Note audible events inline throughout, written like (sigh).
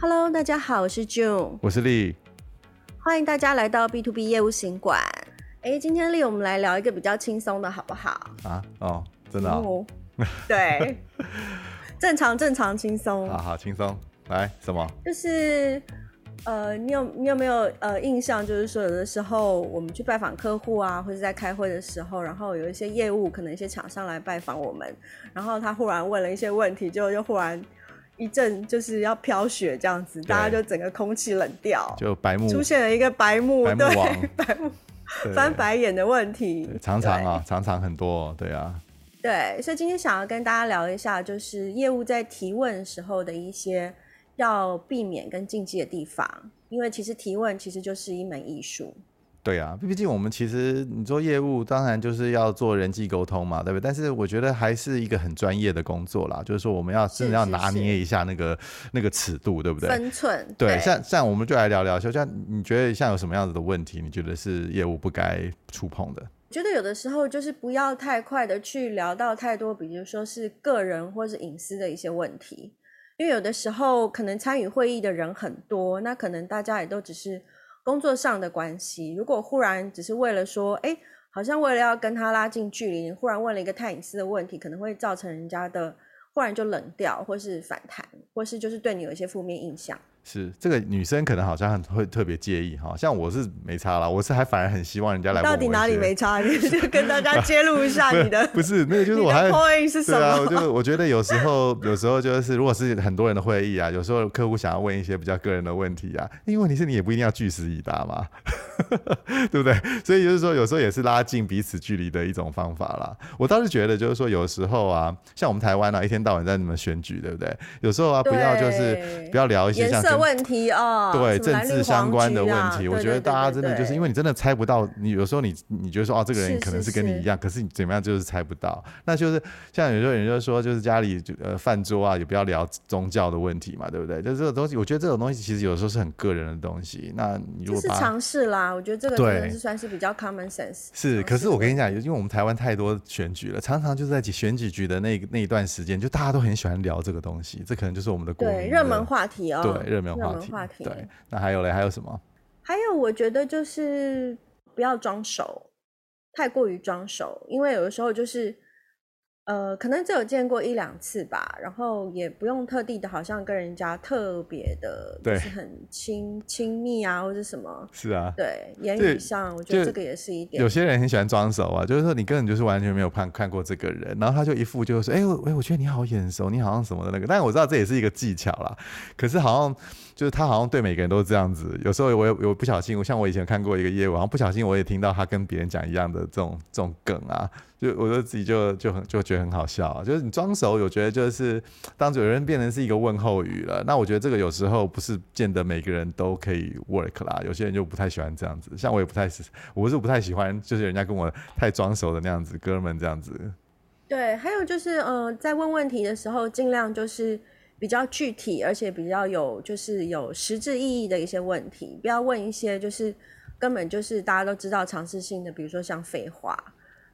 Hello，大家好，我是 June，我是丽，欢迎大家来到 B to B 业务行馆。哎，今天丽，我们来聊一个比较轻松的，好不好？啊，哦，真的、哦嗯？对，正常，正常，轻松。好好，轻松。来，什么？就是。呃，你有你有没有呃印象？就是说，有的时候我们去拜访客户啊，或者在开会的时候，然后有一些业务，可能一些厂商来拜访我们，然后他忽然问了一些问题，就又忽然一阵就是要飘雪这样子，大家就整个空气冷掉，就白目出现了一个白目，白目对，(laughs) 白目 (laughs) 翻白眼的问题，常常啊，常常很多，对啊，对，所以今天想要跟大家聊一下，就是业务在提问时候的一些。要避免跟禁忌的地方，因为其实提问其实就是一门艺术。对啊，毕竟我们其实你做业务，当然就是要做人际沟通嘛，对不对？但是我觉得还是一个很专业的工作啦，就是说我们要真的要拿捏一下那个那个尺度，对不对？分寸。对，对像像我们就来聊聊，就像你觉得像有什么样子的问题，你觉得是业务不该触碰的？觉得有的时候就是不要太快的去聊到太多，比如说是个人或是隐私的一些问题。因为有的时候可能参与会议的人很多，那可能大家也都只是工作上的关系。如果忽然只是为了说，哎，好像为了要跟他拉近距离，你忽然问了一个太隐私的问题，可能会造成人家的忽然就冷掉，或是反弹，或是就是对你有一些负面印象。是这个女生可能好像很会特别介意哈，像我是没差啦，我是还反而很希望人家来问我。到底哪里没差？你就跟大家揭露一下你的。不是那个，就是我还 point 是什么？对啊，我就我觉得有时候有时候就是如果是很多人的会议啊，有时候客户想要问一些比较个人的问题啊，因为问题是你也不一定要据实以答嘛，(laughs) 对不对？所以就是说有时候也是拉近彼此距离的一种方法啦。我倒是觉得就是说有时候啊，像我们台湾啊，一天到晚在你们选举，对不对？有时候啊，不要就是不要聊一些像问题哦。对政治相关的问题，我觉得大家真的就是因为你真的猜不到，你有时候你你觉得说哦，这个人可能是跟你一样，可是你怎么样就是猜不到。那就是像有时候人就说，就是家里就呃饭桌啊，也不要聊宗教的问题嘛，对不对？就这种东西，我觉得这种东西其实有时候是很个人的东西。那你如果是尝试啦，我觉得这个可能是算是比较 common sense。是，可是我跟你讲，因为我们台湾太多选举了，常常就是在选举局的那那一段时间，就大家都很喜欢聊这个东西，这可能就是我们的国民热门话题哦，对，热门话题。对，那还有嘞？还有什么？还有，我觉得就是不要装熟，太过于装熟，因为有的时候就是。呃，可能只有见过一两次吧，然后也不用特地的，好像跟人家特别的，就是很亲亲密啊，或者什么。是啊，对，言语上，我觉得这个也是一点。有些人很喜欢装熟啊，就是说你根本就是完全没有看看过这个人，然后他就一副就是说，哎，我哎，我觉得你好眼熟，你好像什么的那个，但是我知道这也是一个技巧啦。可是好像就是他好像对每个人都是这样子，有时候我有我不小心，我像我以前看过一个业务，然后不小心我也听到他跟别人讲一样的这种这种梗啊。就我就自己就就很就觉得很好笑啊，就是你装熟，我觉得就是当有人变成是一个问候语了，那我觉得这个有时候不是见得每个人都可以 work 啦，有些人就不太喜欢这样子，像我也不太是，我是不太喜欢就是人家跟我太装熟的那样子，哥们这样子。对，还有就是呃，在问问题的时候，尽量就是比较具体，而且比较有就是有实质意义的一些问题，不要问一些就是根本就是大家都知道常识性的，比如说像废话。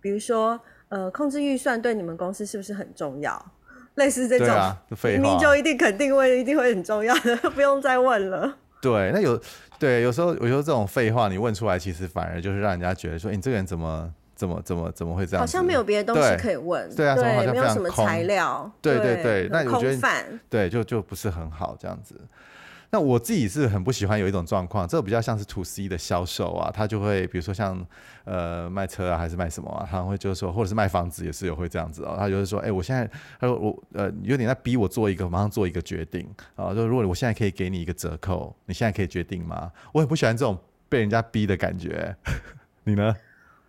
比如说，呃，控制预算对你们公司是不是很重要？类似这种，明就一定肯定会一定会很重要的，(laughs) 不用再问了。对，那有对，有时候有时候这种废话你问出来，其实反而就是让人家觉得说，你、欸、这个人怎么怎么怎么怎么会这样？好像没有别的东西可以问。对，对啊，对，没有什么材料。对对对，对，那我觉得对，就就不是很好这样子。那我自己是很不喜欢有一种状况，这个比较像是 to C 的销售啊，他就会比如说像呃卖车啊，还是卖什么啊，他会就是说，或者是卖房子也是有会这样子哦，他就是说，哎、我现在他说我呃有点在逼我做一个马上做一个决定啊，就如果我现在可以给你一个折扣，你现在可以决定吗？我很不喜欢这种被人家逼的感觉，(laughs) 你呢？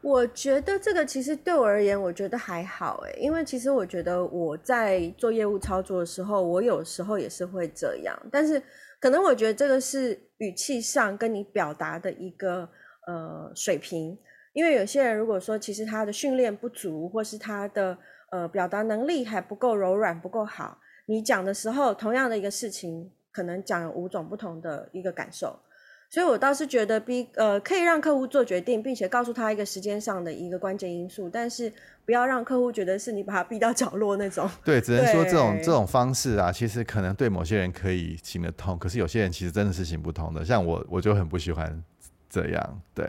我觉得这个其实对我而言，我觉得还好诶，因为其实我觉得我在做业务操作的时候，我有时候也是会这样，但是。可能我觉得这个是语气上跟你表达的一个呃水平，因为有些人如果说其实他的训练不足，或是他的呃表达能力还不够柔软不够好，你讲的时候同样的一个事情，可能讲有五种不同的一个感受。所以我倒是觉得逼呃可以让客户做决定，并且告诉他一个时间上的一个关键因素，但是不要让客户觉得是你把他逼到角落那种。对，只能说这种这种方式啊，其实可能对某些人可以行得通，可是有些人其实真的是行不通的。像我，我就很不喜欢这样。对，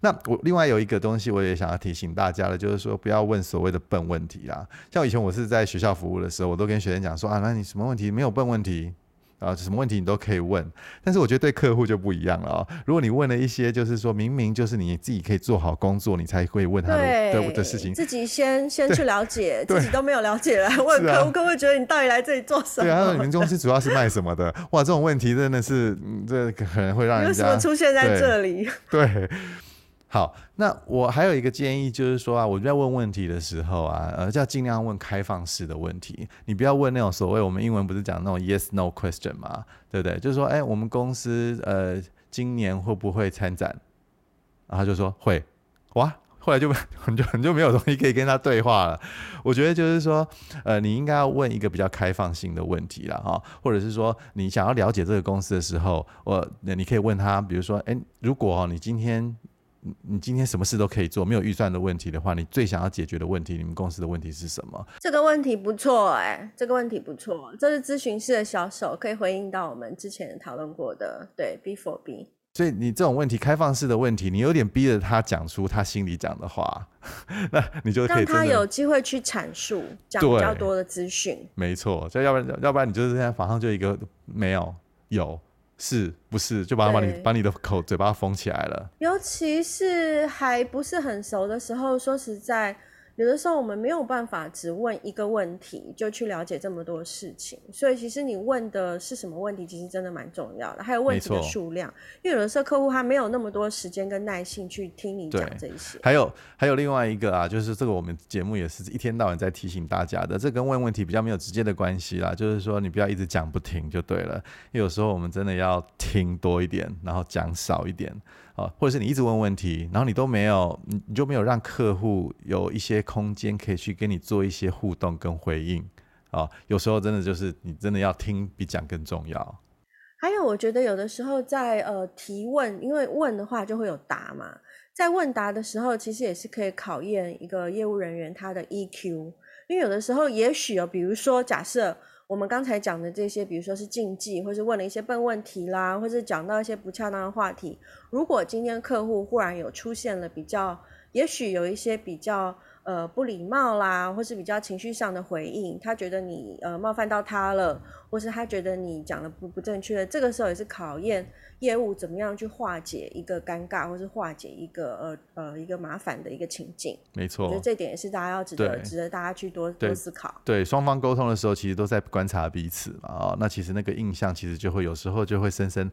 那我另外有一个东西，我也想要提醒大家的，就是说不要问所谓的笨问题啦。像以前我是在学校服务的时候，我都跟学生讲说啊，那你什么问题没有笨问题。啊，什么问题你都可以问，但是我觉得对客户就不一样了啊、哦。如果你问了一些，就是说明明就是你自己可以做好工作，你才会问他的的，的事情，自己先先去了解，(laughs) 自己都没有了解来问客户，客户会觉得你到底来这里做什么？对啊，你们 (laughs) 公司主要是卖什么的？哇，这种问题真的是，这可能会让人家为什么出现在这里？对。对好，那我还有一个建议，就是说啊，我在问问题的时候啊，呃，要尽量问开放式的问题，你不要问那种所谓我们英文不是讲那种 yes no question 嘛，对不对？就是说，哎，我们公司呃今年会不会参展？然后就说会，哇，后来就很就很就没有东西可以跟他对话了。我觉得就是说，呃，你应该要问一个比较开放性的问题了哈，或者是说你想要了解这个公司的时候，我你可以问他，比如说，哎，如果你今天你你今天什么事都可以做，没有预算的问题的话，你最想要解决的问题，你们公司的问题是什么？这个问题不错哎、欸，这个问题不错，这是咨询室的小手可以回应到我们之前讨论过的，对 B for B。所以你这种问题，开放式的问题，你有点逼着他讲出他心里讲的话，(laughs) 那你就可以让他有机会去阐述，讲比较多的资讯。没错，所以要不然要不然你就是现在马上就一个没有有。是不是就把他把你把你的口嘴巴封起来了？尤其是还不是很熟的时候，说实在。有的时候我们没有办法只问一个问题就去了解这么多事情，所以其实你问的是什么问题，其实真的蛮重要的。还有问题的数量，因为有的时候客户他没有那么多时间跟耐心去听你讲这些。还有还有另外一个啊，就是这个我们节目也是一天到晚在提醒大家的，这跟问问题比较没有直接的关系啦，就是说你不要一直讲不停就对了，因为有时候我们真的要听多一点，然后讲少一点。啊，或者是你一直问问题，然后你都没有，你就没有让客户有一些空间可以去跟你做一些互动跟回应啊。有时候真的就是你真的要听比讲更重要。还有，我觉得有的时候在呃提问，因为问的话就会有答嘛，在问答的时候，其实也是可以考验一个业务人员他的 EQ，因为有的时候也许哦，比如说假设。我们刚才讲的这些，比如说是禁忌，或是问了一些笨问题啦，或是讲到一些不恰当的话题。如果今天客户忽然有出现了比较，也许有一些比较呃不礼貌啦，或是比较情绪上的回应，他觉得你呃冒犯到他了，或是他觉得你讲的不不正确，这个时候也是考验。业务怎么样去化解一个尴尬，或是化解一个呃呃一个麻烦的一个情境？没错，我觉得这点也是大家要值得值得大家去多多思考。对，双方沟通的时候，其实都在观察彼此嘛。啊、哦，那其实那个印象，其实就会有时候就会深深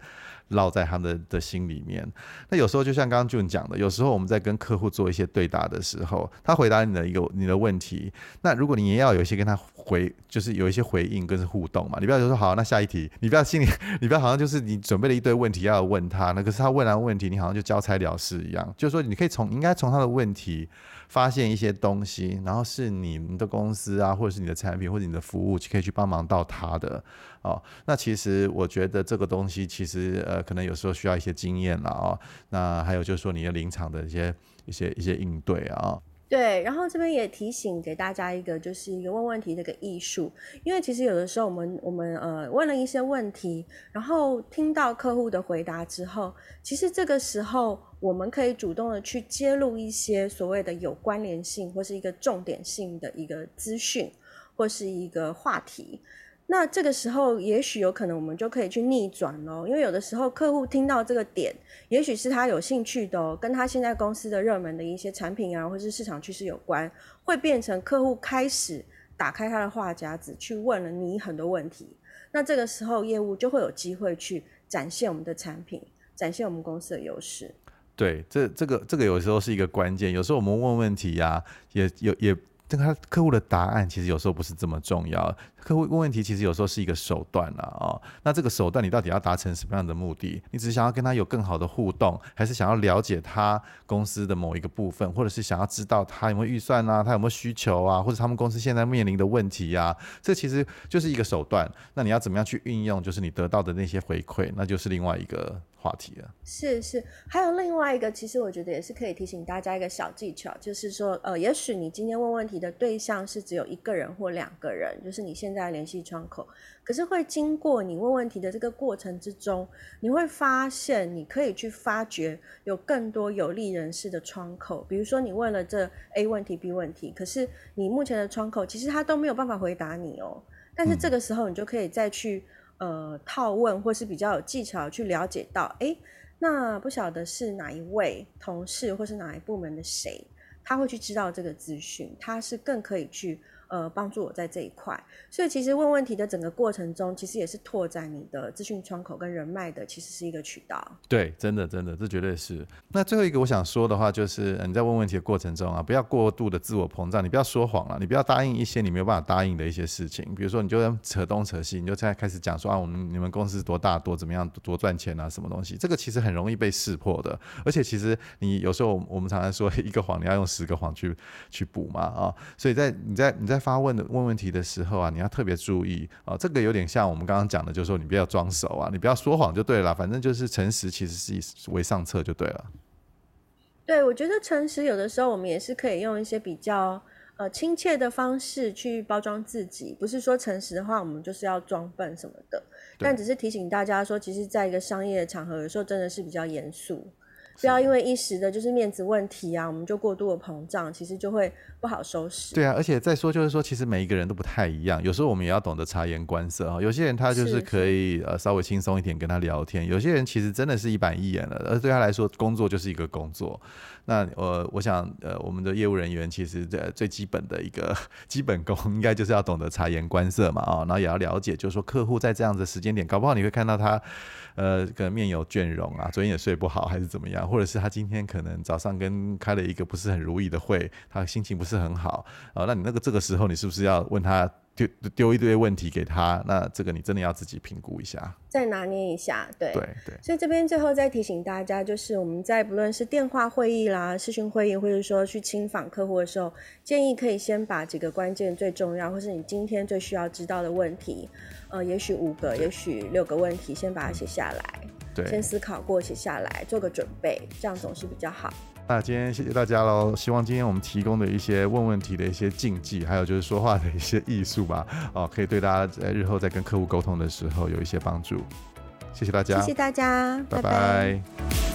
烙在他们的的心里面。那有时候就像刚刚 June 讲的，有时候我们在跟客户做一些对答的时候，他回答你的一个你的问题，那如果你也要有一些跟他回，就是有一些回应跟互动嘛。你不要就说好，那下一题，你不要心里，(laughs) 你不要好像就是你准备了一堆问题。要问他，那可是他问完问题，你好像就交差了事一样。就是说，你可以从应该从他的问题发现一些东西，然后是你们的公司啊，或者是你的产品或者你的服务，可以去帮忙到他的哦。那其实我觉得这个东西其实呃，可能有时候需要一些经验了哦。那还有就是说你的临场的一些一些一些应对啊。对，然后这边也提醒给大家一个，就是一个问问题的一个艺术，因为其实有的时候我们我们呃问了一些问题，然后听到客户的回答之后，其实这个时候我们可以主动的去揭露一些所谓的有关联性或是一个重点性的一个资讯或是一个话题。那这个时候，也许有可能我们就可以去逆转哦，因为有的时候客户听到这个点，也许是他有兴趣的哦，跟他现在公司的热门的一些产品啊，或是市场趋势有关，会变成客户开始打开他的话匣子，去问了你很多问题。那这个时候，业务就会有机会去展现我们的产品，展现我们公司的优势。对，这这个这个有时候是一个关键。有时候我们问问题呀、也有也。这个他客户的答案其实有时候不是这么重要，客户问问题其实有时候是一个手段了啊、哦。那这个手段你到底要达成什么样的目的？你只是想要跟他有更好的互动，还是想要了解他公司的某一个部分，或者是想要知道他有没有预算啊，他有没有需求啊，或者他们公司现在面临的问题呀、啊？这其实就是一个手段。那你要怎么样去运用？就是你得到的那些回馈，那就是另外一个话题啊。是是，还有另外一个，其实我觉得也是可以提醒大家一个小技巧，就是说，呃，也许你今天问问题的对象是只有一个人或两个人，就是你现在的联系窗口，可是会经过你问问题的这个过程之中，你会发现你可以去发掘有更多有利人士的窗口，比如说你问了这 A 问题、B 问题，可是你目前的窗口其实他都没有办法回答你哦，但是这个时候你就可以再去。呃，套问或是比较有技巧去了解到，哎，那不晓得是哪一位同事或是哪一部门的谁，他会去知道这个资讯，他是更可以去。呃，帮助我在这一块，所以其实问问题的整个过程中，其实也是拓展你的资讯窗口跟人脉的，其实是一个渠道。对，真的真的，这绝对是。那最后一个我想说的话，就是你在问问题的过程中啊，不要过度的自我膨胀，你不要说谎了，你不要答应一些你没有办法答应的一些事情。比如说，你就扯东扯西，你就在开始讲说啊，我们你们公司多大多怎么样多赚钱啊，什么东西，这个其实很容易被识破的。而且其实你有时候我们常常说一个谎你要用十个谎去去补嘛啊，所以在你在你在发问的问问题的时候啊，你要特别注意啊，这个有点像我们刚刚讲的，就是说你不要装熟啊，你不要说谎就对了，反正就是诚实，其实是以为上策就对了。对，我觉得诚实有的时候我们也是可以用一些比较呃亲切的方式去包装自己，不是说诚实的话我们就是要装笨什么的，但只是提醒大家说，其实在一个商业的场合，有时候真的是比较严肃。不要因为一时的就是面子问题啊，我们就过度的膨胀，其实就会不好收拾。对啊，而且再说就是说，其实每一个人都不太一样，有时候我们也要懂得察言观色啊。有些人他就是可以呃稍微轻松一点跟他聊天，有些人其实真的是一板一眼的，而对他来说，工作就是一个工作。那呃，我想呃，我们的业务人员其实呃最基本的一个 (laughs) 基本功，应该就是要懂得察言观色嘛啊，然后也要了解，就是说客户在这样的时间点，搞不好你会看到他呃可能面有倦容啊，昨天也睡不好，还是怎么样。或者是他今天可能早上跟开了一个不是很如意的会，他心情不是很好啊。那你那个这个时候，你是不是要问他丢丢一堆问题给他？那这个你真的要自己评估一下，再拿捏一下。对对对。所以这边最后再提醒大家，就是我们在不论是电话会议啦、视讯会议，或者说去亲访客户的时候，建议可以先把几个关键、最重要，或是你今天最需要知道的问题，呃，也许五个，也许六个问题，先把它写下来。先思考过，写下来，做个准备，这样总是比较好。那今天谢谢大家喽，希望今天我们提供的一些问问题的一些禁忌，还有就是说话的一些艺术吧，(laughs) 哦，可以对大家在日后在跟客户沟通的时候有一些帮助。谢谢大家，谢谢大家，拜拜。拜拜。